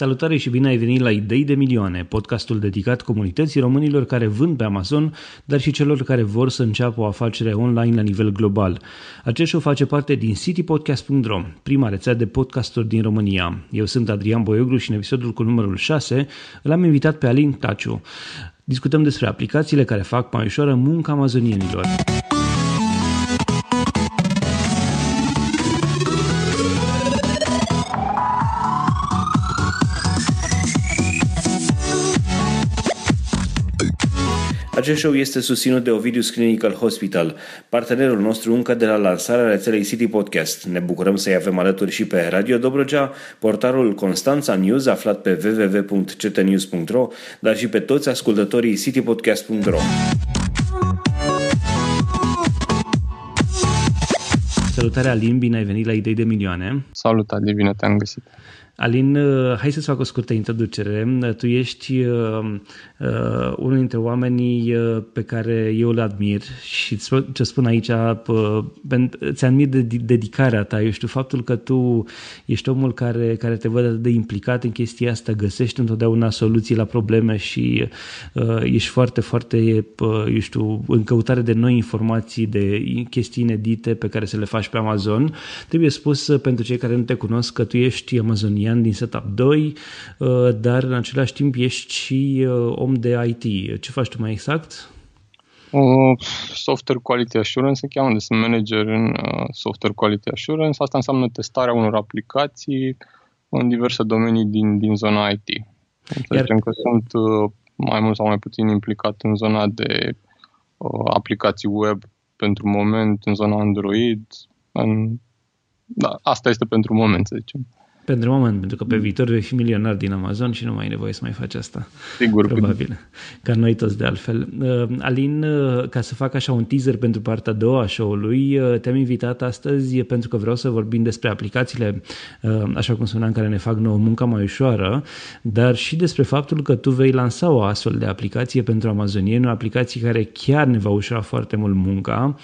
Salutare și bine ai venit la Idei de Milioane, podcastul dedicat comunității românilor care vând pe Amazon, dar și celor care vor să înceapă o afacere online la nivel global. Acest show face parte din citypodcast.ro, prima rețea de podcasturi din România. Eu sunt Adrian Boioglu și în episodul cu numărul 6 l-am invitat pe Alin Taciu. Discutăm despre aplicațiile care fac mai ușoară munca amazonienilor. Acest show este susținut de Ovidius Clinical Hospital, partenerul nostru încă de la lansarea rețelei City Podcast. Ne bucurăm să-i avem alături și pe Radio Dobrogea, portarul Constanța News aflat pe www.ctnews.ro, dar și pe toți ascultătorii citypodcast.ro. Salutare Alin, bine ai venit la Idei de Milioane. Salut Adi, bine te-am găsit. Alin, uh, hai să-ți fac o scurtă introducere. Tu ești uh, uh, unul dintre oamenii uh, pe care eu îl admir și ce spun aici, uh, ți admir de dedicarea ta. Eu știu faptul că tu ești omul care, care te văd atât de implicat în chestia asta, găsești întotdeauna soluții la probleme și uh, ești foarte, foarte, uh, eu știu, în căutare de noi informații, de chestii inedite pe care să le faci pe Amazon. Trebuie spus uh, pentru cei care nu te cunosc că tu ești amazonian an din Setup 2, uh, dar în același timp ești și uh, om de IT. Ce faci tu mai exact? Uh, software Quality Assurance se cheamă, deci sunt manager în uh, Software Quality Assurance. Asta înseamnă testarea unor aplicații în diverse domenii din, din zona IT. Înțelegem Iar... că sunt uh, mai mult sau mai puțin implicat în zona de uh, aplicații web pentru moment, în zona Android. În... Da, asta este pentru moment, să zicem. Pentru moment, pentru că pe mm. viitor vei fi milionar din Amazon și nu mai ai nevoie să mai faci asta. Sigur. Probabil. Ca noi toți de altfel. Uh, Alin, uh, ca să fac așa un teaser pentru partea a doua a show-ului, uh, te-am invitat astăzi pentru că vreau să vorbim despre aplicațiile, așa cum spuneam, care ne fac nouă munca mai ușoară, dar și despre faptul că tu vei lansa o astfel de aplicație pentru amazonieni, o aplicație care chiar ne va ușura foarte mult munca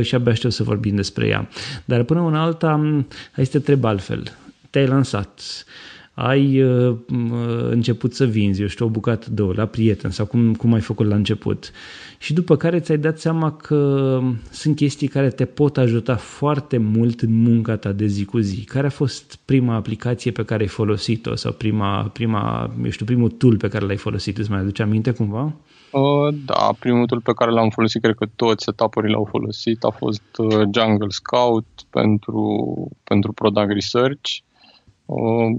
și abia aștept să vorbim despre ea. Dar până una alta, hai să te întreb altfel te-ai lansat, ai uh, început să vinzi, eu știu, o bucată, două, la prieten sau cum, cum ai făcut la început. Și după care ți-ai dat seama că sunt chestii care te pot ajuta foarte mult în munca ta de zi cu zi. Care a fost prima aplicație pe care ai folosit-o sau prima, prima, eu știu, primul tool pe care l-ai folosit? Îți mai aduce aminte cumva? Uh, da, primul tool pe care l-am folosit, cred că toți setup-urile l-au folosit, a fost uh, Jungle Scout pentru, pentru Product Research Uh,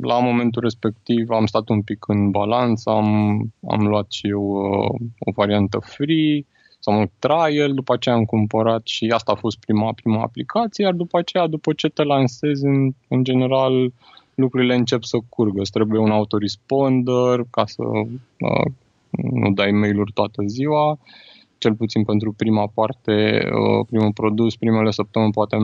la momentul respectiv am stat un pic în balanță, am, am luat și eu uh, o variantă free, sau un trial, după aceea am cumpărat și asta a fost prima, prima aplicație, iar după aceea, după ce te lansezi, în, în general, lucrurile încep să curgă. Îți trebuie un autoresponder ca să uh, nu dai mail-uri toată ziua cel puțin pentru prima parte, uh, primul produs, primele săptămâni poate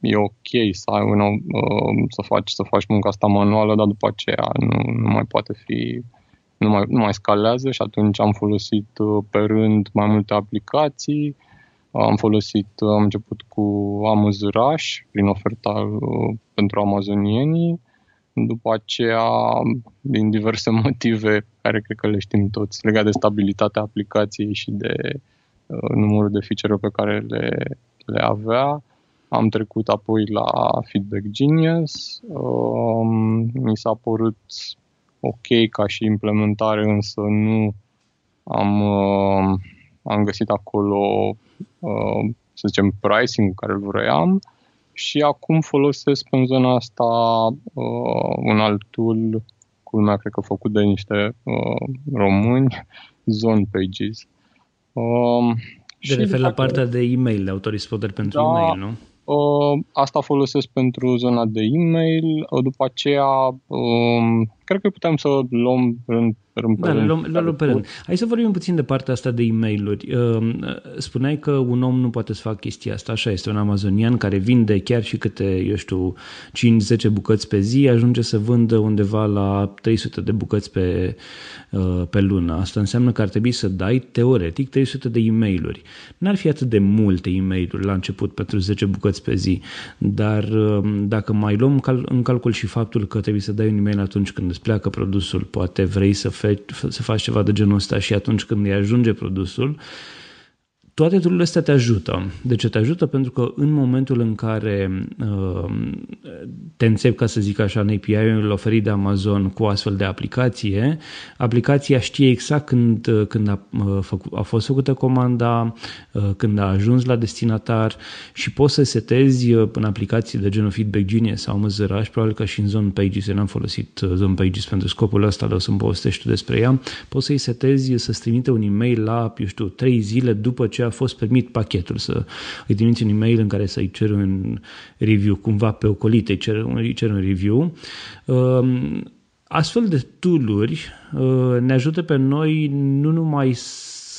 e ok să ai un, uh, să faci, să faci munca asta manuală, dar după aceea nu, nu mai poate fi, nu mai, nu mai scalează și atunci am folosit uh, pe rând mai multe aplicații, am folosit, am început cu Amazurash prin oferta pentru amazonienii, după aceea, din diverse motive care cred că le știm toți, legat de stabilitatea aplicației și de Uh, numărul de feature pe care le, le avea. Am trecut apoi la Feedback Genius. Um, mi s-a părut ok ca și implementare, însă nu am, uh, am găsit acolo, uh, să zicem, pricing care îl vroiam și acum folosesc în zona asta un alt tool, culmea cred că făcut de niște români, Zone Pages. Um, de refer la partea de e-mail, de autoresponder pentru da, e-mail, nu? Uh, asta folosesc pentru zona de e-mail. Uh, după aceea, um, cred că putem să luăm în rând pe da, rând. Luăm, luăm pe rând. Hai să vorbim puțin de partea asta de e mail Spuneai că un om nu poate să facă chestia asta, așa este un amazonian care vinde chiar și câte, eu știu, 5-10 bucăți pe zi, ajunge să vândă undeva la 300 de bucăți pe, uh, pe lună. Asta înseamnă că ar trebui să dai, teoretic, 300 de e mail N-ar fi atât de multe e mail la început pentru 10 bucăți pe zi, dar um, dacă mai luăm în calcul și faptul că trebuie să dai un e-mail atunci când îți pleacă produsul, poate vrei să, fe- să faci ceva de genul ăsta și atunci când îi ajunge produsul, toate lucrurile astea te ajută. De ce te ajută? Pentru că în momentul în care uh, te înțepi, ca să zic așa, în API-ul oferit de Amazon cu astfel de aplicație, aplicația știe exact când, uh, când a, uh, făcut, a fost făcută comanda, uh, când a ajuns la destinatar și poți să setezi uh, în aplicații de genul Feedback Genius sau Măzăraș, probabil că și în Zone Pages, eu n-am folosit uh, Zone Pages pentru scopul ăsta, dar o să-mi povestești tu despre ea, poți să-i setezi să-ți trimite un e-mail la, eu știu, trei zile după ce a fost permit pachetul, să îi trimiți un e-mail în care să-i cer un review, cumva pe ocolite îi cer, îi cer un review. Um, astfel de tooluri uh, ne ajută pe noi nu numai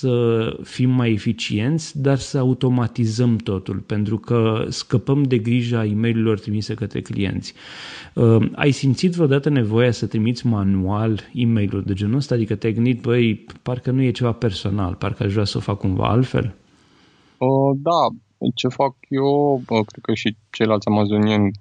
să fim mai eficienți, dar să automatizăm totul, pentru că scăpăm de grija e mail trimise către clienți. Uh, ai simțit vreodată nevoia să trimiți manual e mail de genul ăsta? Adică te-ai gândit, băi, parcă nu e ceva personal, parcă aș vrea să o fac cumva altfel? Uh, da, ce fac eu, uh, cred că și ceilalți amazonieni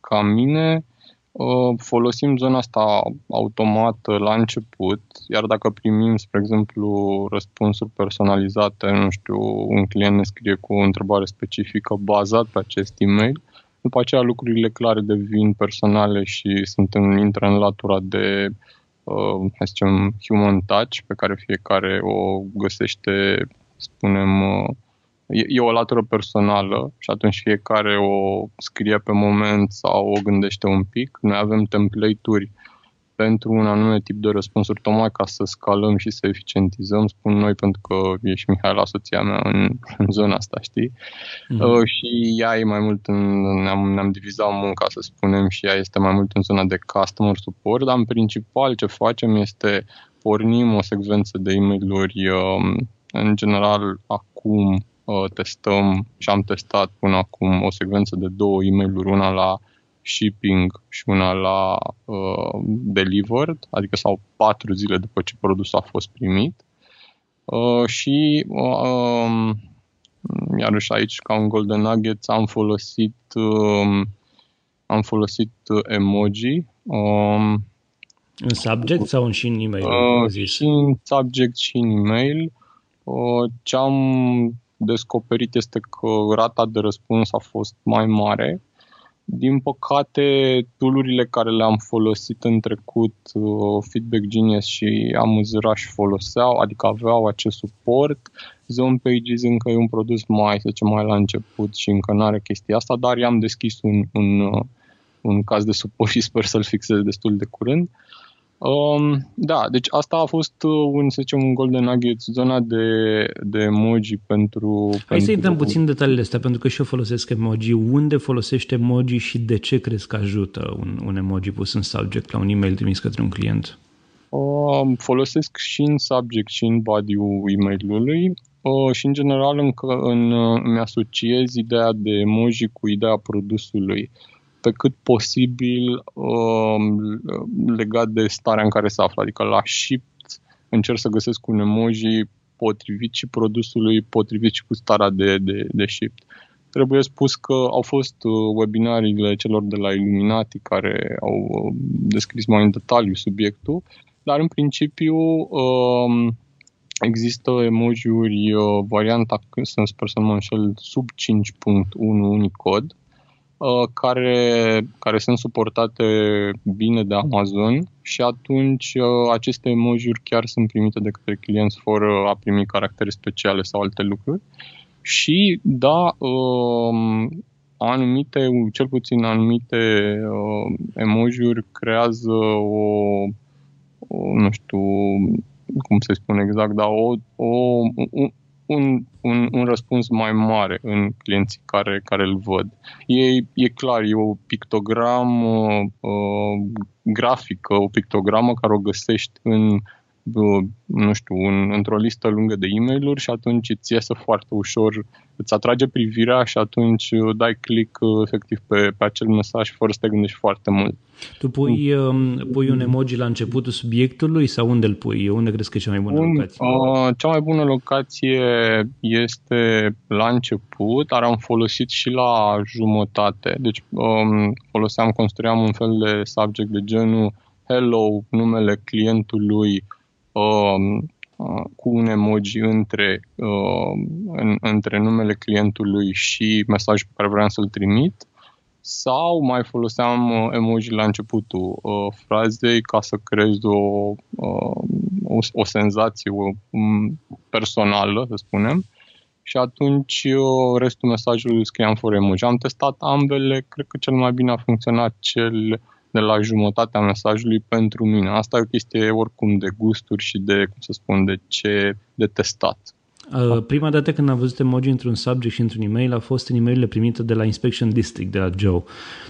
ca mine, uh, folosim zona asta automată la început, iar dacă primim, spre exemplu, răspunsuri personalizate, nu știu, un client ne scrie cu o întrebare specifică bazat pe acest e-mail, după aceea lucrurile clare devin personale și sunt în, intră în latura de uh, să zicem, human touch pe care fiecare o găsește, spunem, uh, e, e o latură personală și atunci fiecare o scrie pe moment sau o gândește un pic. Noi avem template-uri pentru un anume tip de răspunsuri, tocmai ca să scalăm și să eficientizăm, spun noi pentru că ești Mihaela, soția mea, în, în zona asta, știi? Mm-hmm. Uh, și ea e mai mult în, ne-am, ne-am divizat munca, să spunem, și ea este mai mult în zona de customer support, dar în principal ce facem este pornim o secvență de e-mail-uri, uh, în general, acum uh, testăm și am testat până acum o secvență de două e mail una la shipping și una la uh, delivered, adică sau patru zile după ce produsul a fost primit. Uh, și uh, um, iarăși aici, ca un Golden Nuggets, am folosit uh, am folosit emoji. Um, în subject sau în și în e-mail? Uh, și în subject și în e-mail. Uh, ce am descoperit este că rata de răspuns a fost mai mare. Din păcate, toolurile care le-am folosit în trecut, uh, Feedback Genius și Amuzraș foloseau, adică aveau acest suport. Zone Pages încă e un produs mai, să zicem, mai la început și încă nu are chestia asta, dar i-am deschis un, un, uh, un caz de suport și sper să-l fixez destul de curând. Uh, Um, da, deci asta a fost uh, un, să zicem, un golden nugget, zona de, de emoji pentru... Hai pentru... să intrăm puțin detaliile astea, pentru că și eu folosesc emoji. Unde folosești emoji și de ce crezi că ajută un, un emoji pus în subject la un e-mail trimis către un client? Um, folosesc și în subject și în body-ul e-mailului uh, și în general în, în, îmi asociez ideea de emoji cu ideea produsului. Uh, pe cât posibil uh, legat de starea în care se află. Adică la shift încerc să găsesc un emoji potrivit și produsului potrivit și cu starea de, de, de shift. Trebuie spus că au fost uh, webinariile celor de la Illuminati care au uh, descris mai în detaliu subiectul, dar în principiu uh, există emoji-uri, varianta, sunt sper să nu mă înșel, sub 5.1 Unicode, Uh, care, care sunt suportate bine de Amazon și atunci uh, aceste emoji chiar sunt primite de către clienți fără a primi caractere speciale sau alte lucruri. Și da, um, anumite, cel puțin anumite uh, emoji creează o, o, nu știu cum se spune exact, dar o, o, un, un, un răspuns mai mare în clienții care, care îl văd. E, e clar, e o pictogramă uh, grafică, o pictogramă care o găsești în nu știu, un, într-o listă lungă de e mail și atunci îți iese foarte ușor, îți atrage privirea și atunci dai click efectiv pe, pe acel mesaj fără să te gândești foarte mult. Tu pui, um, pui un emoji la începutul subiectului sau unde îl pui? Unde crezi că e cea mai bună un, locație? Uh, cea mai bună locație este la început, dar am folosit și la jumătate. Deci um, foloseam, construiam un fel de subject de genul hello, numele clientului um, uh, cu un emoji între, uh, în, între numele clientului și mesajul pe care vreau să-l trimit sau mai foloseam uh, emoji la începutul uh, frazei ca să creez o, uh, o, o senzație o, um, personală, să spunem, și atunci uh, restul mesajului scriam fără emoji. Am testat ambele, cred că cel mai bine a funcționat cel de la jumătatea mesajului pentru mine. Asta e o chestie oricum de gusturi și de, cum să spun, de ce de testat. Uh, prima dată când am văzut emoji într-un subject și într-un e-mail a fost în e mail primite de la Inspection District, de la Joe,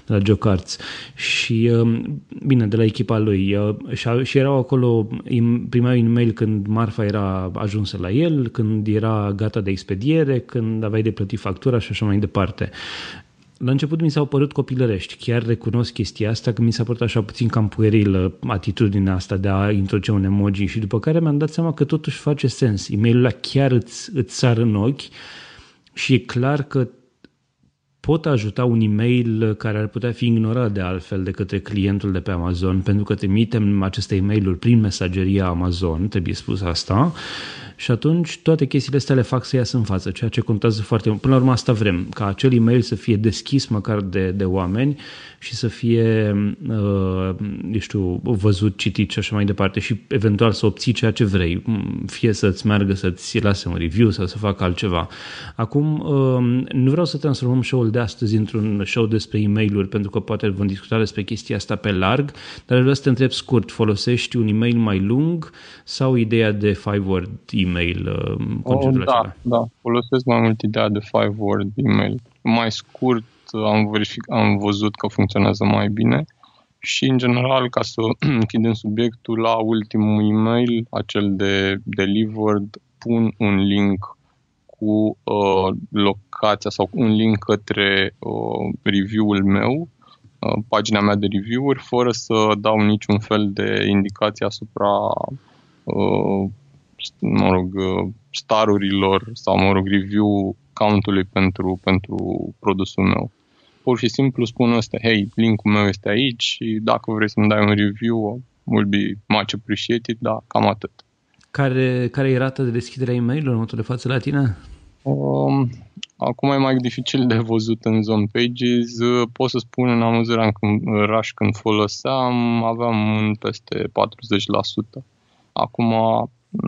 de la Joe Carts. Și, uh, bine, de la echipa lui. Uh, și, și erau acolo, primeau un e-mail când marfa era ajunsă la el, când era gata de expediere, când aveai de plătit factura și așa mai departe. La început mi s-au părut copilărești, chiar recunosc chestia asta, că mi s-a părut așa puțin cam puerilă atitudinea asta de a introduce un emoji și după care mi-am dat seama că totuși face sens. E-mailul ăla chiar îți, îți sar în ochi și e clar că pot ajuta un e-mail care ar putea fi ignorat de altfel de către clientul de pe Amazon, pentru că trimitem aceste e mail prin mesageria Amazon, trebuie spus asta, și atunci toate chestiile astea le fac să iasă în față, ceea ce contează foarte mult. Până la urmă asta vrem, ca acel e-mail să fie deschis măcar de, de oameni și să fie, uh, eu știu, văzut, citit și așa mai departe și eventual să obții ceea ce vrei, fie să-ți meargă să-ți lase un review sau să facă altceva. Acum, uh, nu vreau să transformăm show-ul de astăzi într-un show despre e mail pentru că poate vom discuta despre chestia asta pe larg, dar vreau să te întreb scurt, folosești un e-mail mai lung sau ideea de five-word e-mail, uh, conceptul oh, da, acela? Da, folosesc mai mult ideea de five-word e-mail. Mai scurt, am, verific, am văzut că funcționează mai bine și, în general, ca să închidem subiectul, la ultimul e-mail, acel de delivered, pun un link cu uh, locația sau un link către uh, review-ul meu, uh, pagina mea de review-uri, fără să dau niciun fel de indicație asupra uh, mă rog, uh, starurilor sau, mă rog, review countului pentru, pentru produsul meu pur și simplu spun ăsta, hei, linkul meu este aici și dacă vrei să-mi dai un review, will be much appreciated, dar cam atât. Care, care e rata de deschidere a e-mail în momentul de față la tine? Um, acum e mai dificil de văzut în zone pages. Pot să spun în Amazon când, Rush când foloseam, aveam un peste 40%. Acum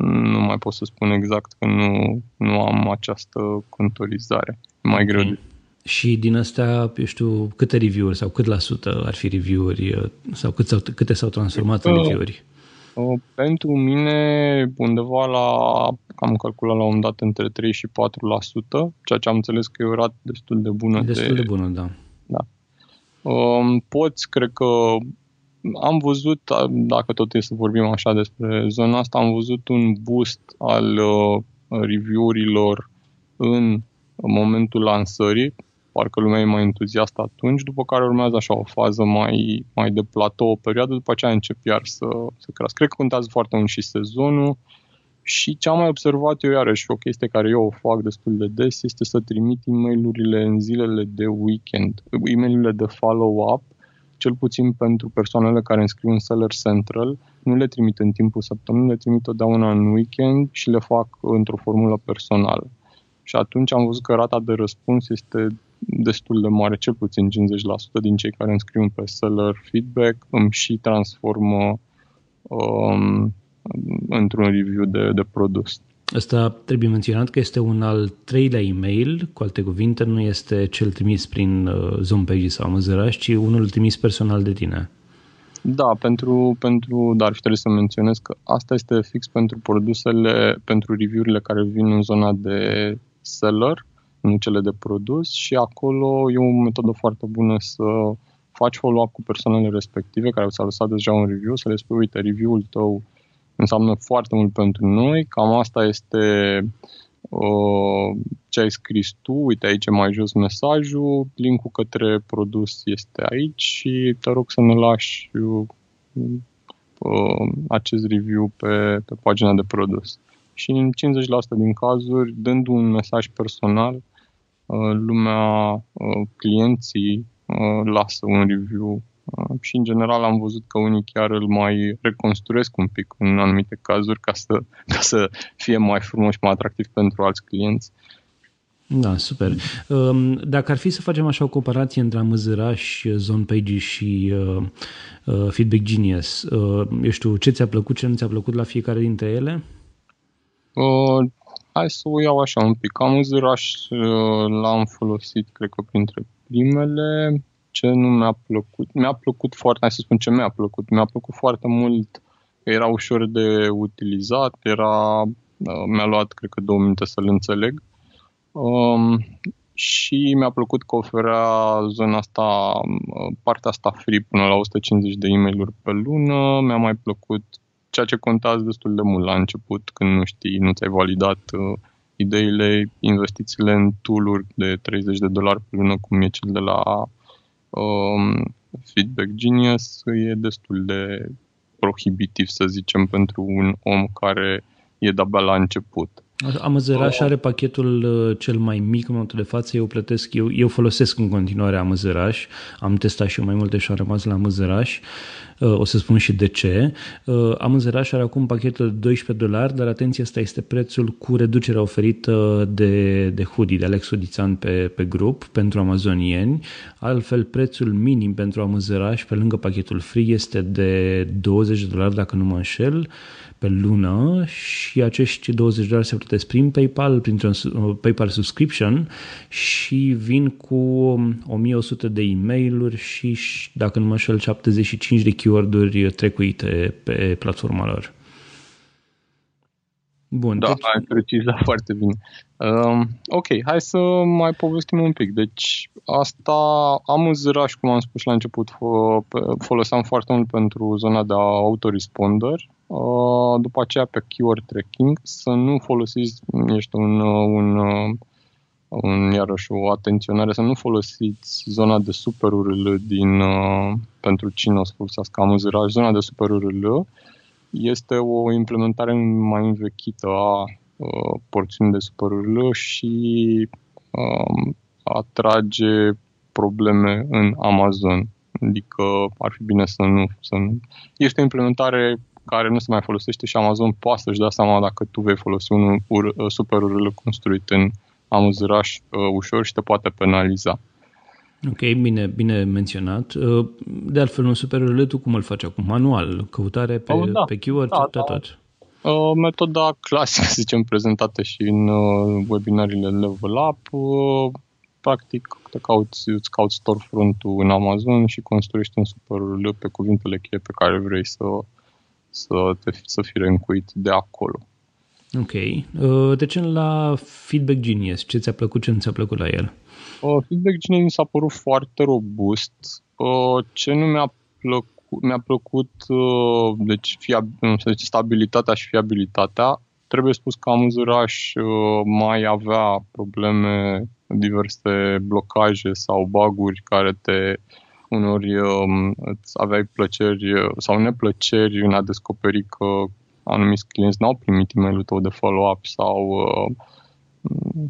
nu mai pot să spun exact că nu, nu am această contorizare. mai greu de și din astea, eu știu, câte review-uri sau cât la sută ar fi review-uri uh, sau cât s-au, câte s-au transformat în review-uri? Uh, pentru mine, undeva la, am calculat la un dat între 3 și 4%, ceea ce am înțeles că e o rată destul de bună. Destul de, de bună, da. Da. Um, poți, cred că am văzut, dacă tot e să vorbim așa despre zona asta, am văzut un boost al uh, review-urilor în momentul lansării, parcă lumea e mai entuziastă atunci, după care urmează așa o fază mai, mai de platou o perioadă, după aceea încep iar să, să crească. Cred că contează foarte mult și sezonul. Și ce am mai observat eu iarăși, o chestie care eu o fac destul de des, este să trimit e mail în zilele de weekend, e mail de follow-up, cel puțin pentru persoanele care înscriu în Seller Central, nu le trimit în timpul săptămânii, le trimit totdeauna în weekend și le fac într-o formulă personală. Și atunci am văzut că rata de răspuns este destul de mare, cel puțin 50% din cei care înscriu pe seller feedback îmi și transformă um, într-un review de, de produs. Asta trebuie menționat că este un al treilea e-mail, cu alte cuvinte, nu este cel trimis prin uh, Zoom Pages sau Măzăraș, ci unul trimis personal de tine. Da, pentru, pentru dar trebuie să menționez că asta este fix pentru produsele, pentru review-urile care vin în zona de seller, nu cele de produs și acolo e o metodă foarte bună să faci follow-up cu persoanele respective care ți-au lăsat deja un review, să le spui, uite, review-ul tău înseamnă foarte mult pentru noi. Cam asta este uh, ce ai scris tu. Uite aici mai jos mesajul, linkul către produs este aici și te rog să ne lași uh, acest review pe, pe pagina de produs. Și în 50% din cazuri, dând un mesaj personal, uh, lumea, uh, clienții uh, lasă un review și în general am văzut că unii chiar îl mai reconstruiesc un pic în anumite cazuri ca să, ca să fie mai frumos și mai atractiv pentru alți clienți. Da, super. Um, dacă ar fi să facem așa o comparație între Amăzăraș, Page și uh, uh, Feedback Genius, uh, eu știu, ce ți-a plăcut, ce nu ți-a plăcut la fiecare dintre ele? Uh, hai să o iau așa un pic. Amăzăraș uh, l-am folosit, cred că printre primele ce nu mi-a plăcut. Mi-a plăcut foarte, hai să spun ce mi-a plăcut. Mi-a plăcut foarte mult că era ușor de utilizat, era, uh, mi-a luat, cred că, două minute să-l înțeleg. Um, și mi-a plăcut că oferea zona asta, uh, partea asta free până la 150 de e mail pe lună. Mi-a mai plăcut ceea ce contează destul de mult la început, când nu știi, nu ți-ai validat uh, ideile, investițiile în tool de 30 de dolari pe lună, cum e cel de la um, Feedback Genius e destul de prohibitiv, să zicem, pentru un om care e de-abia la început. Amăzăraș oh. are pachetul uh, cel mai mic în momentul de față, eu plătesc, eu, eu folosesc în continuare Amăzăraș, am testat și eu mai multe și am rămas la Amăzăraș, uh, o să spun și de ce. Uh, Amăzăraș are acum pachetul de 12 dolari, dar atenție, asta este prețul cu reducerea oferită de, de hoodie, de Alex Udițan pe, pe grup pentru amazonieni. Altfel, prețul minim pentru Amăzăraș, pe lângă pachetul free, este de 20 de dolari, dacă nu mă înșel, pe lună și acești 20 de dolari se plătesc prin PayPal, printr-un uh, PayPal subscription și vin cu 1100 de e mail și, dacă nu mă înșel, 75 de keyword-uri trecuite pe platforma lor. Bun, da, deci... ai precizat foarte bine. Um, ok, hai să mai povestim un pic. Deci asta am uzăraș, cum am spus la început, foloseam foarte mult pentru zona de autoresponder. Uh, după aceea pe keyword tracking, să nu folosiți, ești un, un, un, iarăși o atenționare, să nu folosiți zona de super URL din, uh, pentru cine o să folosească am uzăraș, zona de super URL este o implementare mai învechită a uh, porțiunii de superurile și uh, atrage probleme în Amazon. Adică ar fi bine să nu, să nu. Este o implementare care nu se mai folosește și Amazon poate să-și dea seama dacă tu vei folosi un ur, super URL construit în Amazon uh, ușor și te poate penaliza. Ok, bine, bine menționat. Uh, de altfel, un super tu cum îl faci acum? Manual, căutare pe, oh, da. pe keyword, da, da. tot. Uh, metoda clasică, să zicem, prezentată și în uh, webinarile Level Up, practic te cauți, îți cauți storefront-ul în Amazon și construiești un super URL pe cuvintele cheie pe care vrei să, să, te, să fii reîncuit de acolo. Ok. Trecem la Feedback Genius. Ce ți-a plăcut, ce nu ți-a plăcut la el? Uh, feedback Genie mi s-a părut foarte robust. Uh, ce nu mi-a plăcut, mi-a plăcut uh, deci fia, să zice, stabilitatea și fiabilitatea. Trebuie spus că Amuzuraș uh, mai avea probleme, diverse blocaje sau baguri care te uneori uh, îți aveai plăceri uh, sau neplăceri în a descoperi că anumiți clienți n-au primit e mail tău de follow-up sau, uh,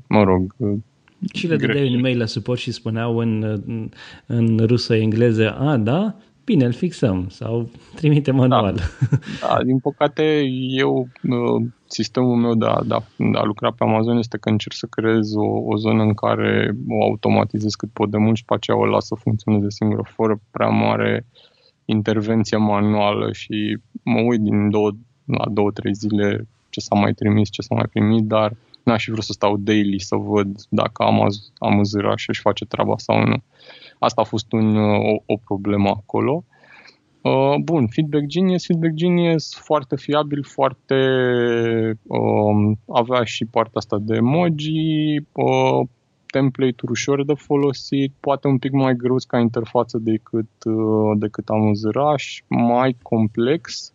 mă rog, și le dădeai un mail la suport și spuneau în, în, în rusă engleză, a, da, bine, îl fixăm sau trimite manual. Da, da din păcate eu, uh, sistemul meu de a, de, a, de a lucra pe Amazon este că încerc să creez o, o zonă în care o automatizez cât pot de mult și pe aceea o las să funcționeze singură, fără prea mare intervenție manuală și mă uit din două, la două, trei zile ce s-a mai trimis, ce s-a mai primit, dar uh, n-aș fi vrut să stau daily să văd dacă am, am zâra și își face treaba sau nu. Asta a fost un, o, o problemă acolo. Uh, bun, Feedback Genius, Feedback Genius foarte fiabil, foarte uh, avea și partea asta de emoji, uh, template-uri ușor de folosit, poate un pic mai greu ca interfață decât, uh, decât am zâraș, mai complex,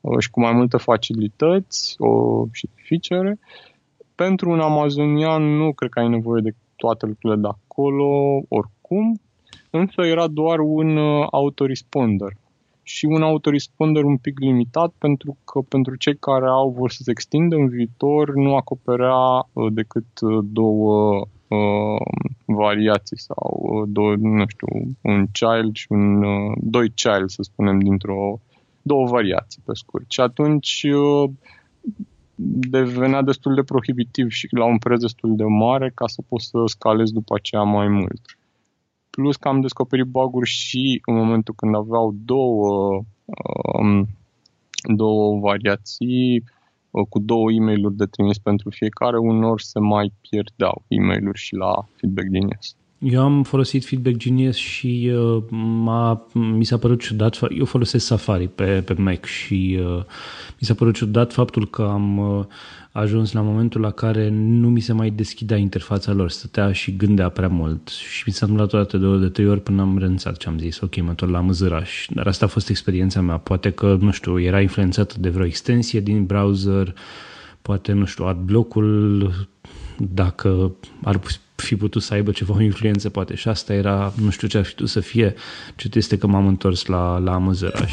uh, și cu mai multe facilități o, și feature. Pentru un amazonian nu cred că ai nevoie de toate lucrurile de acolo, oricum, însă era doar un uh, autoresponder și un autoresponder un pic limitat pentru că pentru cei care au vor să se extindă în viitor nu acoperea uh, decât uh, două uh, variații sau uh, două, nu știu, un child și un uh, doi child, să spunem, dintr-o două variații pe scurt. Și atunci uh, devenea destul de prohibitiv și la un preț destul de mare ca să poți să scalezi după aceea mai mult. Plus că am descoperit baguri și în momentul când aveau două, um, două variații uh, cu două e mail de trimis pentru fiecare, unor se mai pierdeau e mail și la Feedback Genius. Eu am folosit Feedback Genius și uh, m-a, mi s-a părut ciudat, eu folosesc Safari pe, pe Mac și uh, mi s-a părut ciudat faptul că am uh, ajuns la momentul la care nu mi se mai deschidea interfața lor, stătea și gândea prea mult și mi s-a întâmplat o dată de, de trei ori până am renunțat și am zis ok, mă tot la măzăraș. Dar asta a fost experiența mea. Poate că, nu știu, era influențată de vreo extensie din browser, poate, nu știu, adblock-ul, dacă ar fi putut să aibă ceva o influență, poate și asta era, nu știu ce ar fi putut să fie, ce este că m-am întors la, la măzăraș.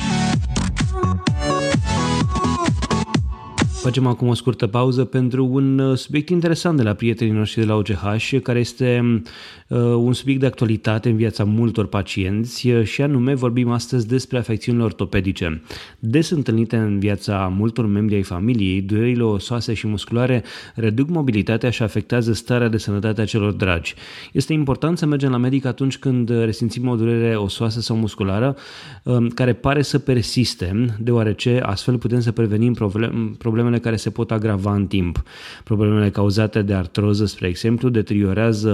Facem acum o scurtă pauză pentru un uh, subiect interesant de la prietenii noștri de la OGH, care este uh, un subiect de actualitate în viața multor pacienți uh, și anume vorbim astăzi despre afecțiunile ortopedice. Des întâlnite în viața multor membri ai familiei, durerile osoase și musculare reduc mobilitatea și afectează starea de sănătate a celor dragi. Este important să mergem la medic atunci când resimțim o durere osoasă sau musculară care pare să persiste, deoarece astfel putem să prevenim probleme problemele care se pot agrava în timp. Problemele cauzate de artroză, spre exemplu, deteriorează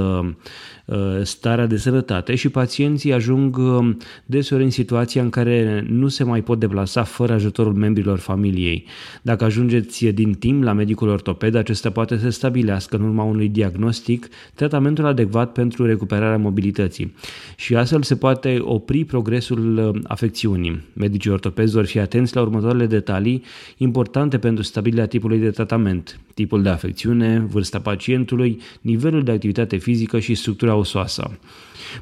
uh, starea de sănătate și pacienții ajung uh, deseori în situația în care nu se mai pot deplasa fără ajutorul membrilor familiei. Dacă ajungeți din timp la medicul ortoped, acesta poate să stabilească în urma unui diagnostic tratamentul adecvat pentru recuperarea mobilității și astfel se poate opri progresul uh, afecțiunii. Medicii ortopezi vor fi atenți la următoarele detalii importante pentru stabilitatea stabilirea tipului de tratament, tipul de afecțiune, vârsta pacientului, nivelul de activitate fizică și structura osoasă.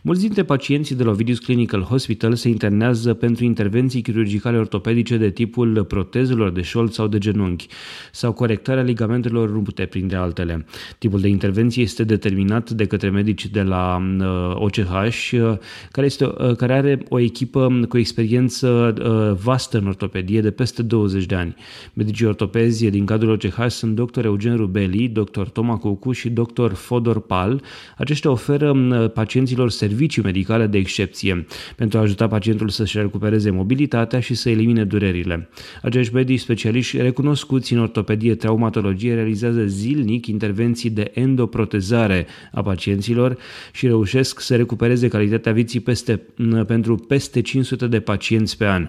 Mulți dintre pacienții de la Ovidius Clinical Hospital se internează pentru intervenții chirurgicale ortopedice de tipul protezelor de șold sau de genunchi sau corectarea ligamentelor rupte, printre altele. Tipul de intervenție este determinat de către medici de la OCH, uh, care, este, uh, care are o echipă cu experiență uh, vastă în ortopedie de peste 20 de ani. Medicii ortopezi din cadrul OCH sunt dr. Eugen Rubeli, dr. Toma Cucu și dr. Fodor Pal. Aceștia oferă pacienților servicii medicale de excepție pentru a ajuta pacientul să-și recupereze mobilitatea și să elimine durerile. Acești medici specialiști recunoscuți în ortopedie traumatologie realizează zilnic intervenții de endoprotezare a pacienților și reușesc să recupereze calitatea vieții peste, pentru peste 500 de pacienți pe an.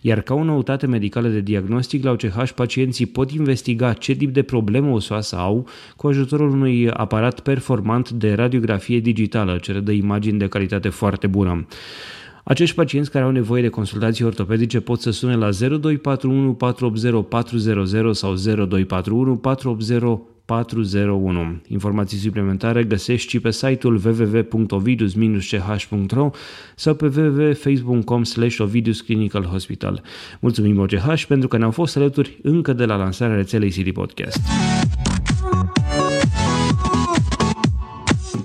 Iar ca o noutate medicală de diagnostic, la OCH pacienții pot investiga ce tip de problemă osoasă au cu ajutorul unui aparat performant de radiografie digitală, ce redă imagini de calitate foarte bună. Acești pacienți care au nevoie de consultații ortopedice pot să sune la 0241 480 400 sau 0241 480 401. Informații suplimentare găsești și pe site-ul www.ovidus-ch.ro sau pe www.facebook.com slash Ovidus Clinical Hospital. Mulțumim OGH pentru că ne-au fost alături încă de la lansarea rețelei City Podcast.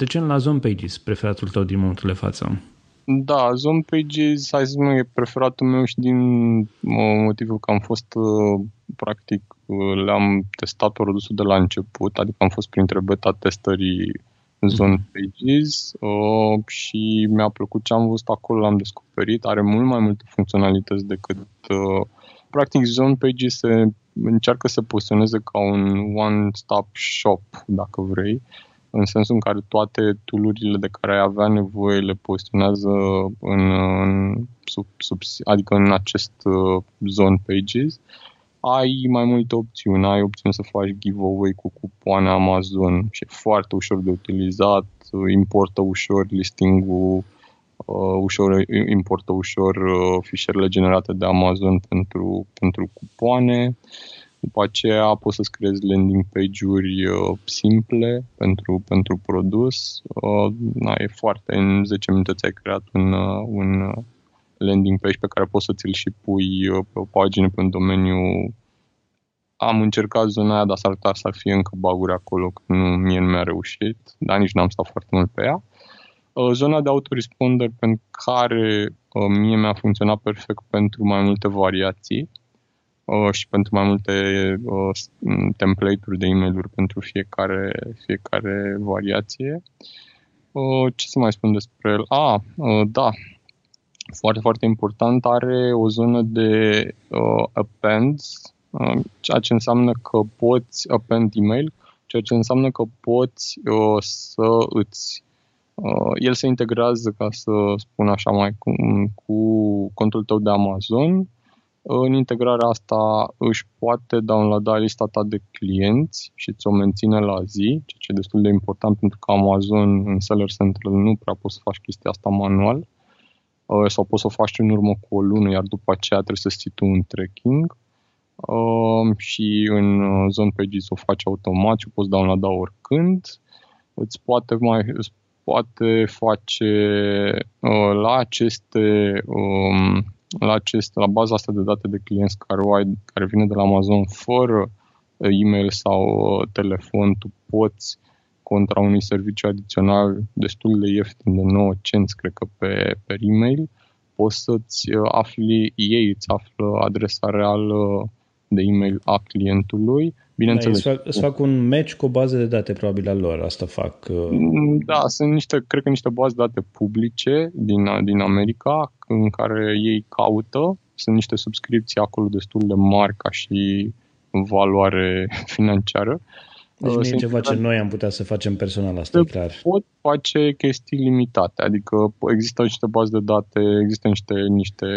Trecem la Zone Pages, preferatul tău din momentul de față. Da, Zone Pages, hai să nu e preferatul meu și din motivul că am fost, uh, practic, uh, le-am testat produsul de la început, adică am fost printre beta testării Zone mhm. Pages uh, și mi-a plăcut ce am văzut acolo, l-am descoperit, are mult mai multe funcționalități decât uh, practic Zone Pages se încearcă să poziționeze ca un one-stop shop, dacă vrei, în sensul în care toate toolurile de care ai avea nevoie le poziționează în, în sub, sub, adică în acest uh, zone pages. Ai mai multe opțiuni, ai opțiuni să faci giveaway cu cupoane Amazon și e foarte ușor de utilizat, importă ușor listingul uh, ușor, importă ușor uh, fișierele generate de Amazon pentru, pentru cupoane. După aceea poți să-ți creezi landing page-uri uh, simple pentru, pentru produs. Uh, na, e foarte, în 10 minute ți-ai creat un, uh, un landing page pe care poți să ți-l și pui pe o pagină, pe un domeniu. Am încercat zona aia, dar s-ar putea să fie încă baguri acolo, că nu, mie nu mi-a reușit, dar nici n-am stat foarte mult pe ea. Zona de autoresponder pentru care mie mi-a funcționat perfect pentru mai multe variații uh, și pentru mai multe uh, template-uri de e mail pentru fiecare, fiecare variație. Uh, ce să mai spun despre el? Ah, uh, da, foarte, foarte important, are o zonă de uh, appends, uh, ceea ce înseamnă că poți append email, ceea ce înseamnă că poți uh, să îți uh, el se integrează, ca să spun așa mai cu, cu contul tău de Amazon în integrarea asta își poate downloada lista ta de clienți și ți-o menține la zi, ceea ce e destul de important pentru că Amazon în Seller Central nu prea poți să faci chestia asta manual uh, sau poți să o faci în urmă cu o lună, iar după aceea trebuie să ții tu un tracking uh, și în uh, Zone Pages o faci automat și o poți downloada oricând. Îți poate, mai, îți poate face la aceste um, la, acest, la baza asta de date de clienți care, o ai, care vine de la Amazon fără uh, e-mail sau uh, telefon, tu poți contra unui serviciu adițional destul de ieftin de 9 cenți, cred că pe, pe e-mail, poți să-ți uh, afli, ei îți află adresa reală de e-mail a clientului. Bineînțeles. Da, îți, fac, îți fac un match cu o bază de date probabil al lor, asta fac. Mm, da, sunt niște, cred că niște baze de date publice din, din America în care ei caută. Sunt niște subscripții acolo destul de mari ca și valoare financiară. Deci nu e ceva ce noi am putea să facem personal, asta e clar. Pot face chestii limitate, adică există niște baze de date, există niște, niște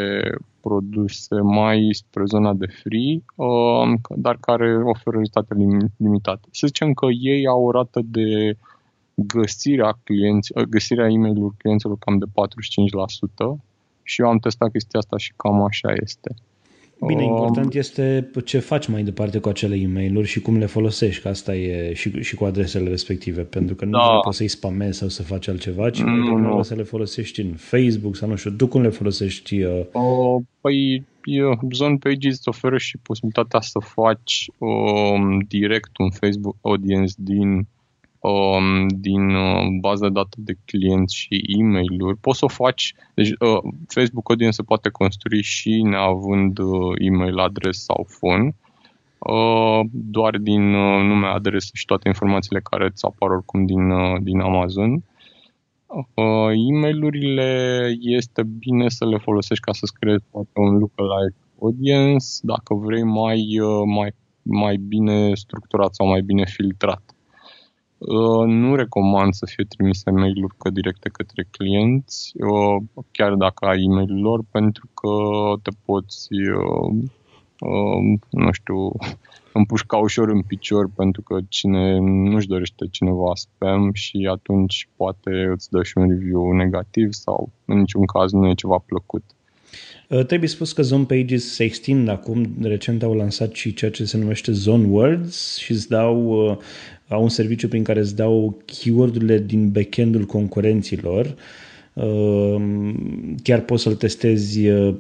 produse mai spre zona de free, um, dar care oferă rezultate limitate. Să zicem că ei au o rată de găsirea, clienți, găsirea e-mail-ului clienților cam de 45% și eu am testat chestia asta și cam așa este. Bine, um, important este ce faci mai departe cu acele e mail și cum le folosești, că asta e și, și cu adresele respective, pentru că nu da. poți să-i spamezi sau să faci altceva, ci nu, nu. să le folosești în Facebook sau nu știu, tu cum le folosești? Uh... Uh, păi, Zone Pages îți oferă și posibilitatea să faci um, direct un Facebook audience din um, din uh, baza de date de clienți și e-mail-uri. Poți să o faci, deci uh, Facebook Audience se poate construi și neavând uh, e-mail, adres sau phone, uh, doar din uh, nume, adresă și toate informațiile care îți apar oricum din, uh, din Amazon. Uh, e-mailurile este bine să le folosești ca să-ți creezi poate un lookalike audience dacă vrei mai, uh, mai, mai bine structurat sau mai bine filtrat. Uh, nu recomand să fie trimise mail-uri că directe către clienți, uh, chiar dacă ai e mail lor, pentru că te poți, uh, nu știu, împușca ușor în picior pentru că cine nu-și dorește cineva spam și atunci poate îți dă și un review negativ sau în niciun caz nu e ceva plăcut. Trebuie spus că Zone Pages se extind acum, recent au lansat și ceea ce se numește Zone Words și îți dau au un serviciu prin care îți dau keyword-urile din backend-ul concurenților. Uh, chiar poți să-l testezi uh,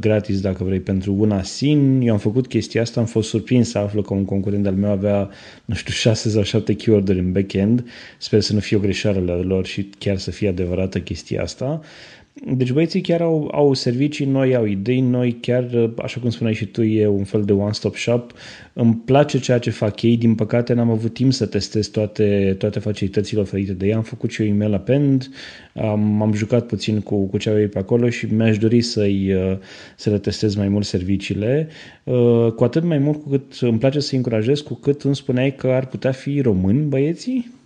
gratis dacă vrei pentru una sin. Eu am făcut chestia asta, am fost surprins să aflu că un concurent al meu avea, nu știu, 6 sau 7 keyword-uri în backend. Sper să nu fie o greșeală la lor și chiar să fie adevărată chestia asta. Deci băieții chiar au, au servicii noi, au idei noi, chiar, așa cum spuneai și tu, e un fel de one-stop shop. Îmi place ceea ce fac ei, din păcate n-am avut timp să testez toate, toate facilitățile oferite de ei. Am făcut și eu email append, am, am jucat puțin cu, cu ce au ei pe acolo și mi-aș dori să-i, să le testez mai mult serviciile. Cu atât mai mult cu cât îmi place să-i încurajez, cu cât îmi spuneai că ar putea fi români băieții?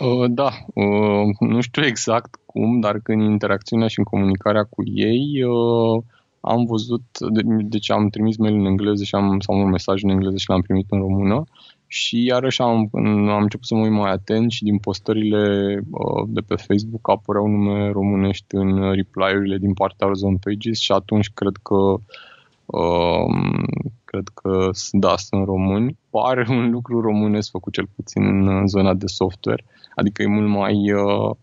Uh, da, uh, nu știu exact cum, dar în interacțiunea și în comunicarea cu ei, uh, am văzut, deci am trimis mail în engleză și am, sau un mesaj în engleză și l-am primit în română și iarăși am, am început să mă uit mai atent și din postările uh, de pe Facebook apăreau nume românești în reply-urile din partea Ozone Pages și atunci cred că uh, cred că da, sunt români. Pare un lucru românesc făcut cel puțin în zona de software, adică e mult mai uh,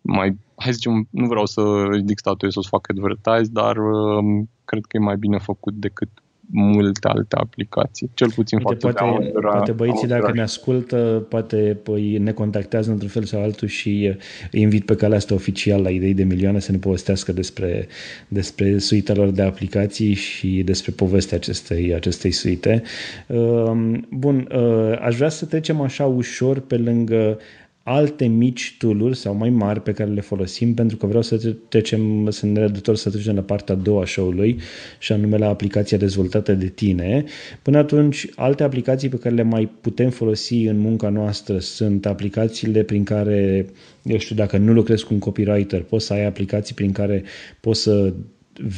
mai, hai să zicem, nu vreau să ridic statuie să-ți fac advertise, dar uh, cred că e mai bine făcut decât multe alte aplicații, cel puțin Uite, față poate, de Amazon, poate băieții Amazon. dacă ne ascultă, poate păi, ne contactează într-un fel sau altul și îi invit pe calea asta oficial la idei de milioane să ne povestească despre, despre suita lor de aplicații și despre povestea acestei, acestei suite. Um, bun, uh, aș vrea să trecem așa ușor pe lângă alte mici tool sau mai mari pe care le folosim pentru că vreau să trecem, să ne redutor să trecem la partea a doua a show-ului și anume la aplicația dezvoltată de tine. Până atunci, alte aplicații pe care le mai putem folosi în munca noastră sunt aplicațiile prin care, eu știu, dacă nu lucrezi cu un copywriter, poți să ai aplicații prin care poți să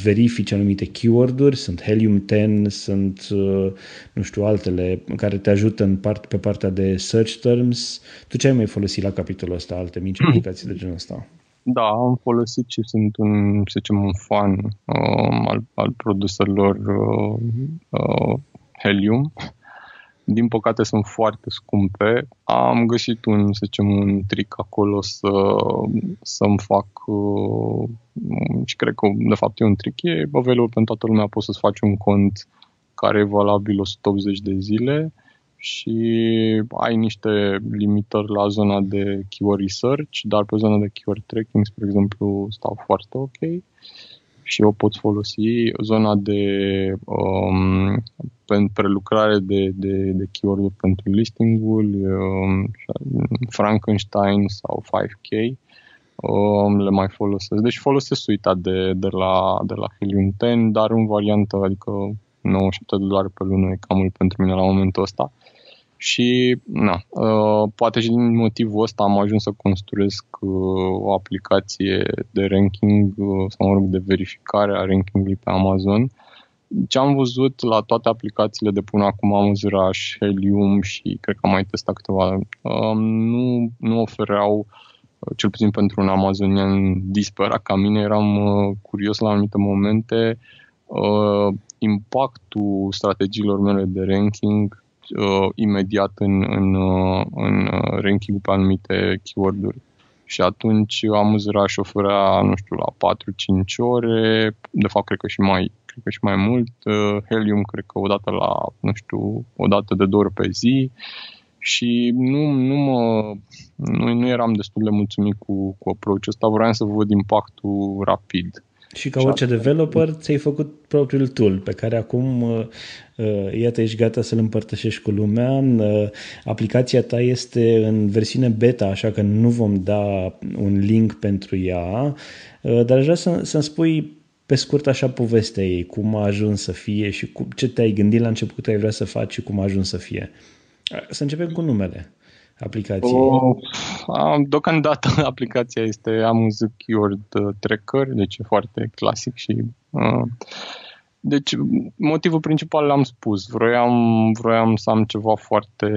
verifici anumite keyword-uri, sunt Helium 10, sunt, uh, nu știu, altele care te ajută în part, pe partea de search terms. Tu ce ai mai folosit la capitolul ăsta, alte mici hmm. aplicații de genul ăsta? Da, am folosit și sunt un, să zicem, un fan uh, al, al produselor uh, uh, Helium din păcate sunt foarte scumpe. Am găsit un, să zicem, un trick acolo să, să-mi fac uh, și cred că de fapt e un trick, e available pentru toată lumea, poți să-ți faci un cont care e valabil 180 de zile și ai niște limitări la zona de keyword research, dar pe zona de keyword tracking, spre exemplu, stau foarte ok și o pot folosi. Zona de um, prelucrare de, de, de keyword pentru listing-ul, um, Frankenstein sau 5K, um, le mai folosesc. Deci folosesc suita de, de, la, de la Helium 10, dar în variantă, adică 97 de dolari pe lună e cam mult pentru mine la momentul ăsta. Și, na, uh, poate și din motivul ăsta am ajuns să construiesc uh, o aplicație de ranking uh, sau, mă rog, de verificare a rankingului pe Amazon. Ce am văzut la toate aplicațiile de până acum, Amazrash, Helium și cred că am mai testat câteva, uh, nu, nu ofereau uh, cel puțin pentru un amazonian disperat ca mine, eram uh, curios la anumite momente. Uh, impactul strategiilor mele de ranking uh, imediat în, în, uh, în uh, ranking pe anumite keyword-uri. Și atunci Amuzraș oferea, nu știu, la 4-5 ore, de fapt cred că și mai, cred că și mai mult, uh, Helium cred că o dată la, nu știu, o dată de două ori pe zi și nu, nu, mă, nu, nu eram destul de mulțumit cu, cu approach ăsta, vreau să văd impactul rapid. Și ca orice developer, ți-ai făcut propriul tool pe care acum, uh, uh, iată, ești gata să-l împărtășești cu lumea. Uh, aplicația ta este în versiune beta, așa că nu vom da un link pentru ea, dar aș vrea să, să-mi spui pe scurt așa povestea ei, cum a ajuns să fie și cum, ce te-ai gândit la început ai vrea să faci și cum a ajuns să fie. Să începem cu numele aplicației? Uh, deocamdată aplicația este Amazon Keyword Tracker, deci e foarte clasic și uh, deci motivul principal l-am spus, vroiam, vroiam să am ceva foarte,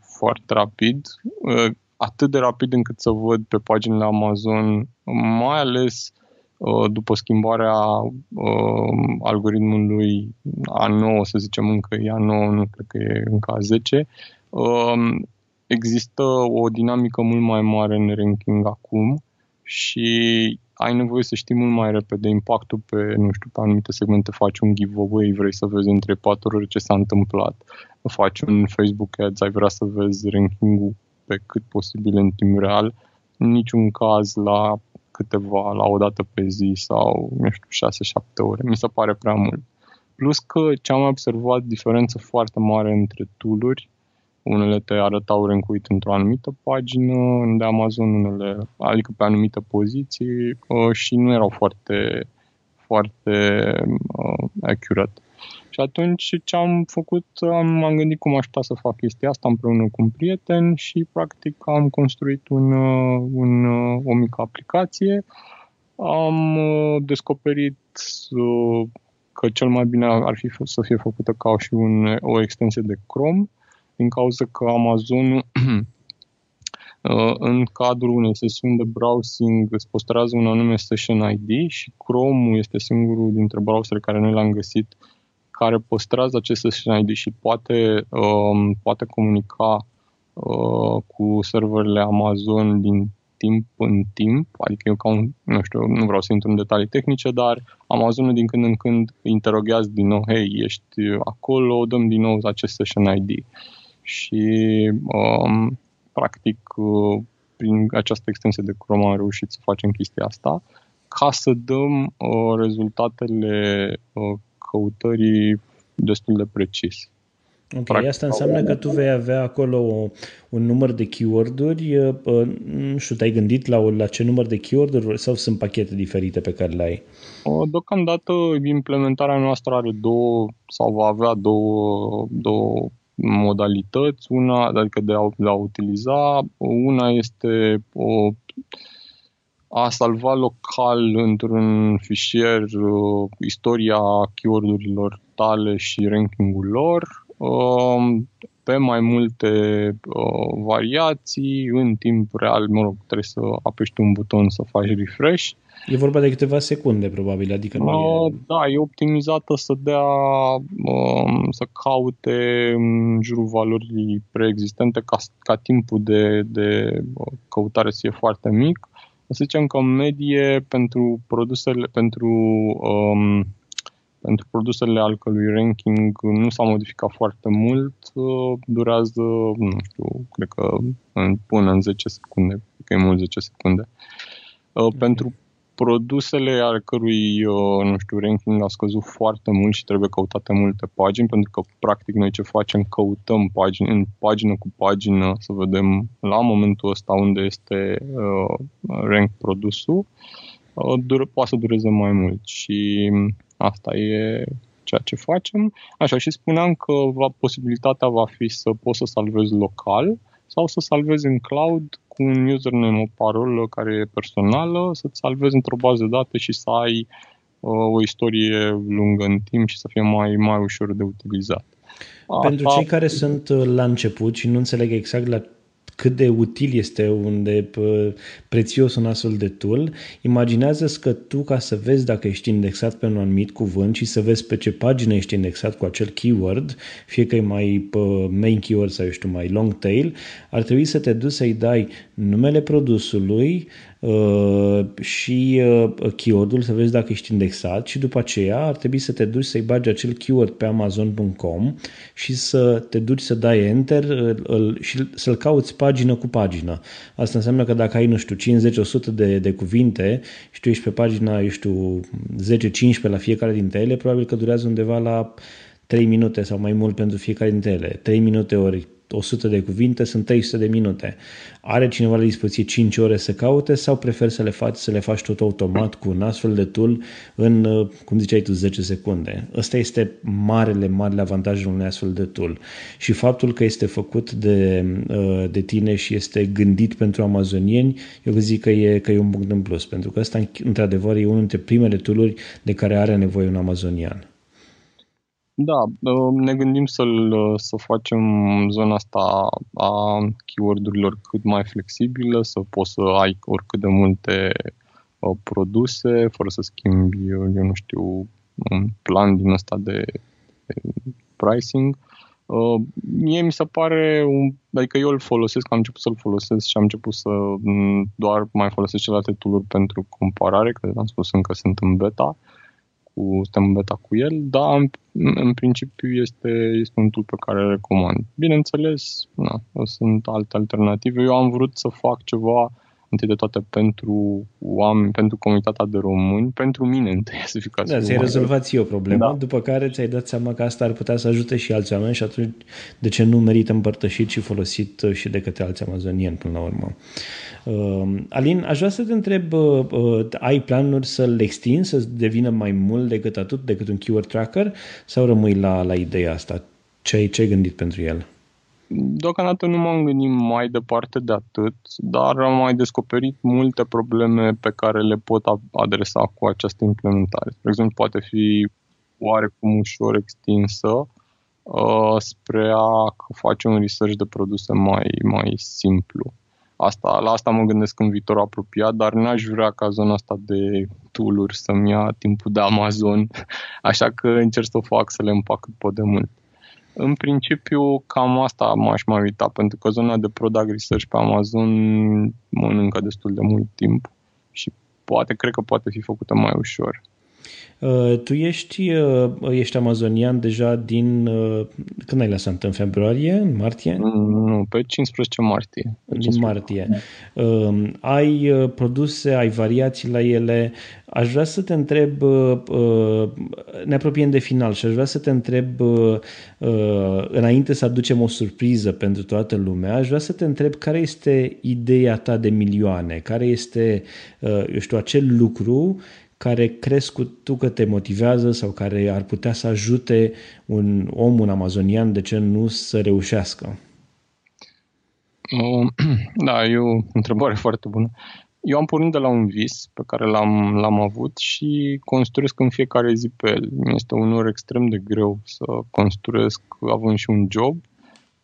foarte rapid, uh, atât de rapid încât să văd pe paginile Amazon, mai ales uh, după schimbarea uh, algoritmului A9, să zicem încă e A9, nu cred că e încă A10, uh, există o dinamică mult mai mare în ranking acum și ai nevoie să știi mult mai repede impactul pe, nu știu, pe anumite segmente, faci un giveaway, vrei să vezi între 4 ore ce s-a întâmplat, faci un Facebook Ads, ai vrea să vezi rankingul pe cât posibil în timp real, în niciun caz la câteva, la o dată pe zi sau, nu știu, 6-7 ore. Mi se pare prea mult. Plus că ce am observat diferență foarte mare între tooluri unele te arătau rankuit într-o anumită pagină de Amazon, unele, adică pe anumite poziții uh, și nu erau foarte, foarte uh, accurate. Și atunci ce am făcut, am, m-am gândit cum aș putea să fac chestia asta împreună cu un prieten și practic am construit un, uh, un, uh, o mică aplicație am uh, descoperit uh, că cel mai bine ar fi să fie făcută ca și un, o extensie de Chrome, din cauza că Amazon uh, în cadrul unei sesiuni de browsing îți postează un anume session ID și Chrome este singurul dintre browsere care noi l-am găsit care păstrează acest session ID și poate, um, poate comunica uh, cu serverele Amazon din timp în timp, adică eu ca un, nu știu, nu vreau să intru în detalii tehnice, dar Amazonul din când în când interoghează din nou, hei, ești acolo, dăm din nou acest session ID. Și um, practic uh, prin această extensie de Chrome am reușit să facem chestia asta ca să dăm uh, rezultatele uh, căutării destul de precis. Ok, Practic, asta înseamnă că tu vei avea acolo un număr de keyword-uri, uh, uh, nu știu, te-ai gândit la, la ce număr de keyword-uri sau sunt pachete diferite pe care le ai? Deocamdată implementarea noastră are două sau va avea două, două modalități, una adică de a, de a utiliza, una este o a salva local într-un fișier uh, istoria keyword-urilor tale și rankingul lor uh, pe mai multe uh, variații în timp real, mă rog, trebuie să apeși un buton să faci refresh. E vorba de câteva secunde, probabil, adică nu uh, e... Da, e optimizată să dea, uh, să caute în jurul valorii preexistente ca, ca timpul de, de căutare să fie foarte mic să zicem că în medie pentru produsele, pentru, um, pentru produsele al cărui ranking nu s-a modificat foarte mult, uh, durează, nu știu, cred că în, până în 10 secunde, că e mult 10 secunde. Uh, okay. Pentru produsele al cărui, uh, nu știu, ranking a scăzut foarte mult și trebuie căutate multe pagini, pentru că, practic, noi ce facem, căutăm pagini, în pagină cu pagină să vedem la momentul ăsta unde este uh, rank produsul, uh, dure, poate să dureze mai mult și asta e ceea ce facem. Așa, și spuneam că va, posibilitatea va fi să poți să salvezi local sau să salvezi în cloud cu un username, o parolă care e personală, să-ți salvezi într-o bază de date și să ai uh, o istorie lungă în timp și să fie mai, mai ușor de utilizat. Pentru Asta... cei care sunt uh, la început și nu înțeleg exact la cât de util este un de prețios un astfel de tool, imaginează că tu ca să vezi dacă ești indexat pe un anumit cuvânt și să vezi pe ce pagină ești indexat cu acel keyword, fie că e mai main keyword sau ești mai long tail, ar trebui să te duci să-i dai numele produsului, Uh, și uh, keyword-ul să vezi dacă ești indexat și după aceea ar trebui să te duci să-i bagi acel keyword pe amazon.com și să te duci să dai enter și să-l cauți pagină cu pagină. Asta înseamnă că dacă ai, nu știu, 50-100 de, de cuvinte și tu ești pe pagina, eu știu, 10-15 la fiecare dintre ele, probabil că durează undeva la 3 minute sau mai mult pentru fiecare dintre ele. 3 minute ori 100 de cuvinte sunt 300 de minute. Are cineva la dispoziție 5 ore să caute sau preferi să le faci, să le faci tot automat cu un astfel de tool în, uh, cum ziceai tu, 10 secunde? Ăsta este marele, marele avantaj unui astfel de tool. Și faptul că este făcut de, uh, de tine și este gândit pentru amazonieni, eu zic că e, că e un punct în plus, pentru că ăsta, într-adevăr, e unul dintre primele tooluri de care are nevoie un amazonian. Da, ă, ne gândim să-l, să facem zona asta a keyword-urilor cât mai flexibilă, să poți să ai oricât de multe ă, produse, fără să schimbi, eu nu știu, un plan din ăsta de, de pricing. Uh, mie mi se pare, un, adică eu îl folosesc, am început să-l folosesc și am început să doar mai folosesc celelalte tool pentru comparare, că am spus încă sunt în beta. Uh, cu, suntem în beta cu el, dar în, în principiu este, este un tool pe care îl recomand. Bineînțeles, na, sunt alte alternative. Eu am vrut să fac ceva întâi de toate pentru oameni, pentru comunitatea de români, pentru mine întâi să fiu ca Da, ți-ai rezolvat și o problemă, da. după care ți-ai dat seama că asta ar putea să ajute și alți oameni și atunci de ce nu merită împărtășit și folosit și de către alți amazonieni până la urmă. Uh, Alin, aș vrea să te întreb, uh, uh, ai planuri să-l extinzi, să devină mai mult decât atât, decât un keyword tracker sau rămâi la, la ideea asta? Ce ai, ce ai gândit pentru el? Deocamdată nu m-am gândit mai departe de atât, dar am mai descoperit multe probleme pe care le pot adresa cu această implementare. De exemplu, poate fi oarecum ușor extinsă uh, spre a face un research de produse mai, mai simplu. Asta, la asta mă gândesc în viitor apropiat, dar n-aș vrea ca zona asta de tool să-mi ia timpul de Amazon, așa că încerc să o fac să le împac cât pot de mult. În principiu, cam asta m-aș mai uita, pentru că zona de product research pe Amazon mănâncă destul de mult timp și poate, cred că poate fi făcută mai ușor. Uh, tu ești, uh, ești amazonian deja din... Uh, când ai lăsat? În februarie? În martie? Nu, pe 15 martie. Pe 15 din martie. Uh, ai produse, ai variații la ele. Aș vrea să te întreb, uh, ne apropiem de final și aș vrea să te întreb, uh, înainte să aducem o surpriză pentru toată lumea, aș vrea să te întreb care este ideea ta de milioane, care este, eu știu, acel lucru care crezi cu tu că te motivează sau care ar putea să ajute un om, un amazonian, de ce nu să reușească? Da, e o întrebare foarte bună. Eu am pornit de la un vis pe care l-am, l-am avut și construiesc în fiecare zi pe el. Mi este unor extrem de greu să construiesc având și un job,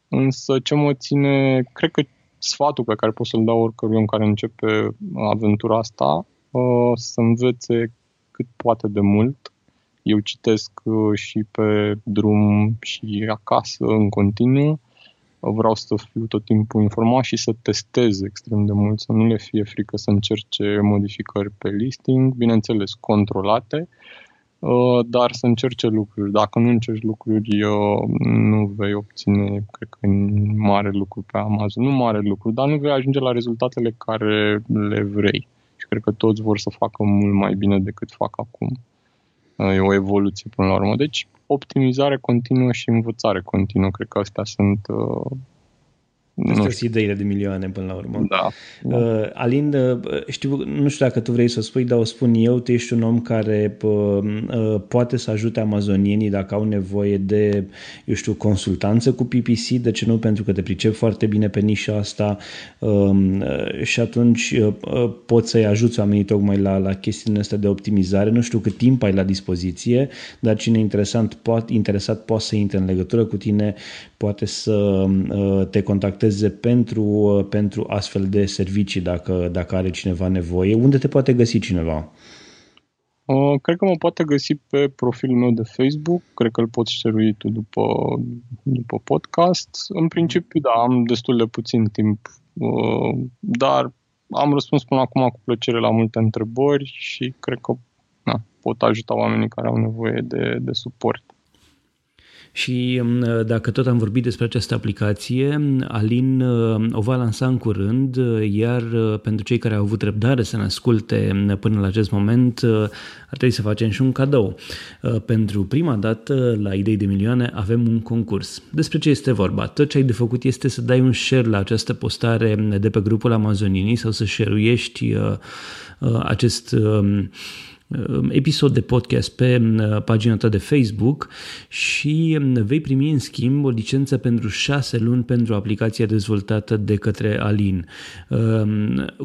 însă ce mă ține, cred că sfatul pe care pot să-l dau oricărui om care începe aventura asta să învețe cât poate de mult. Eu citesc uh, și pe drum și acasă în continuu. Vreau să fiu tot timpul informat și să testez extrem de mult, să nu le fie frică să încerce modificări pe listing, bineînțeles controlate, uh, dar să încerce lucruri. Dacă nu încerci lucruri, nu vei obține, cred că, mare lucru pe Amazon. Nu mare lucru, dar nu vei ajunge la rezultatele care le vrei și cred că toți vor să facă mult mai bine decât fac acum. E o evoluție până la urmă. Deci, optimizare continuă și învățare continuă. Cred că astea sunt uh, Astea sunt ideile de milioane până la urmă. Da. Uh, Alin, uh, știu, nu știu dacă tu vrei să o spui, dar o spun eu, tu ești un om care uh, uh, poate să ajute amazonienii dacă au nevoie de, eu știu, consultanță cu PPC, de ce nu? Pentru că te pricep foarte bine pe nișa asta um, uh, și atunci uh, uh, poți să-i ajuți oamenii tocmai la, la chestiunea asta de optimizare. Nu știu cât timp ai la dispoziție, dar cine e interesant, poate, interesat poate să intre în legătură cu tine, poate să uh, te contacteze contacteze pentru, uh, pentru astfel de servicii dacă, dacă are cineva nevoie? Unde te poate găsi cineva? Uh, cred că mă poate găsi pe profilul meu de Facebook, cred că îl poți șerui tu după, după podcast. În principiu, da, am destul de puțin timp, uh, dar am răspuns până acum cu plăcere la multe întrebări și cred că na, pot ajuta oamenii care au nevoie de, de suport. Și mm, dacă tot am vorbit despre această aplicație, Alin mm, o va lansa în curând, iar mm, pentru cei care au avut răbdare să ne asculte până la acest moment, ar trebui să facem și un cadou. Pentru prima dată, la Idei de Milioane, avem un concurs. Despre ce este vorba? Tot ce ai de făcut este să dai un share la această postare de pe grupul Amazoninii sau să share-uiești acest Um, episod de podcast pe um, pagina ta de Facebook și um, vei primi în schimb o licență pentru șase luni pentru aplicația dezvoltată de către Alin.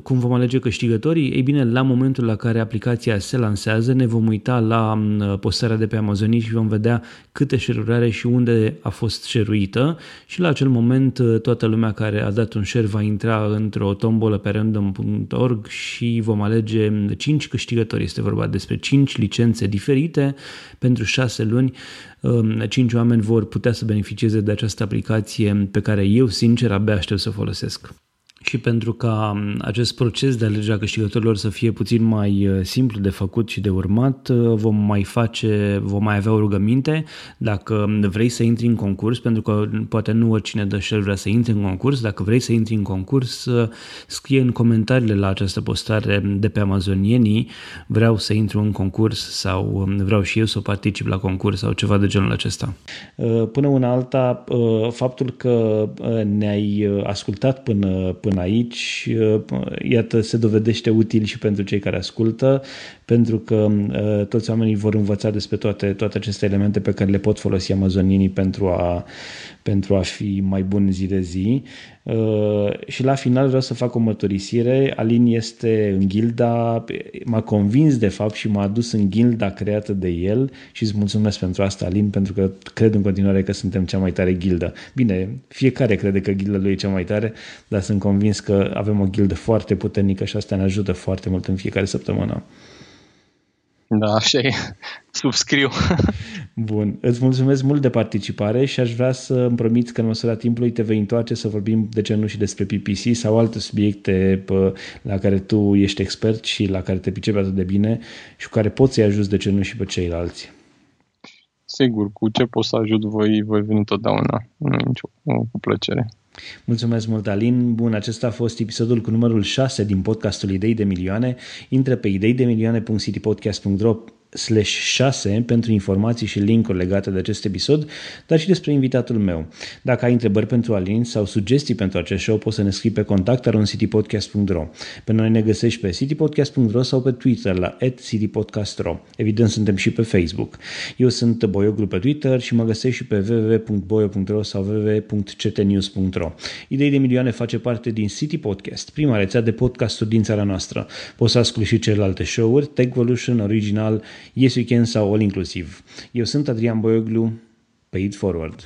Cum vom alege câștigătorii? Ei bine, la momentul la care aplicația se lansează, ne vom uita la postarea de pe Amazon și vom vedea câte share are și unde a fost share și la acel moment uh, toată lumea care a dat un share va intra într-o tombolă pe random.org și vom alege 5 câștigători. Este vorba despre 5 licențe diferite pentru 6 luni. 5 um, oameni vor putea să beneficieze de această aplicație pe care eu, sincer, abia aștept să o folosesc și pentru ca um, acest proces de alegere a câștigătorilor să fie puțin mai uh, simplu de făcut și de urmat, uh, vom mai face, vom mai avea o rugăminte dacă um, vrei să intri în concurs, pentru că poate nu oricine dă share vrea să intri în concurs, dacă vrei să intri în concurs, uh, scrie în comentariile la această postare de pe Amazonienii, vreau să intru în concurs sau um, vreau și eu să particip la concurs sau ceva de genul acesta. Până una alta, faptul că ne-ai ascultat până, până până aici, iată, se dovedește util și pentru cei care ascultă, pentru că toți oamenii vor învăța despre toate, toate aceste elemente pe care le pot folosi amazonienii pentru a, pentru a fi mai buni zi de zi. Uh, și la final vreau să fac o mărturisire. Alin este în gilda, m-a convins de fapt și m-a adus în gilda creată de el și îți mulțumesc pentru asta, Alin, pentru că cred în continuare că suntem cea mai tare gildă. Bine, fiecare crede că gilda lui e cea mai tare, dar sunt convins că avem o gildă foarte puternică și asta ne ajută foarte mult în fiecare săptămână. Da, așa e. Subscriu. Bun. Îți mulțumesc mult de participare și aș vrea să îmi promiți că în măsura timpului te vei întoarce să vorbim, de ce nu, și despre PPC sau alte subiecte pe, la care tu ești expert și la care te pricepi atât de bine și cu care poți să-i ajuți, de ce nu, și pe ceilalți. Sigur, cu ce pot să ajut voi, voi veni totdeauna. Nu nicio, cu plăcere. Mulțumesc mult, Alin. Bun, acesta a fost episodul cu numărul 6 din podcastul Idei de Milioane. Intră pe ideidemilioane.citypodcast.ro slash 6 pentru informații și linkuri legate de acest episod, dar și despre invitatul meu. Dacă ai întrebări pentru Alin sau sugestii pentru acest show, poți să ne scrii pe contact.citypodcast.ro Pe noi ne găsești pe citypodcast.ro sau pe Twitter la citypodcast.ro Evident, suntem și pe Facebook. Eu sunt Boioglu pe Twitter și mă găsești și pe www.boio.ro sau www.ctnews.ro Idei de milioane face parte din City Podcast, prima rețea de podcasturi din țara noastră. Poți să asculti și celelalte show-uri, Techvolution, Original, Yes Weekend sau All Inclusiv. Eu sunt Adrian Boioglu, Paid Forward.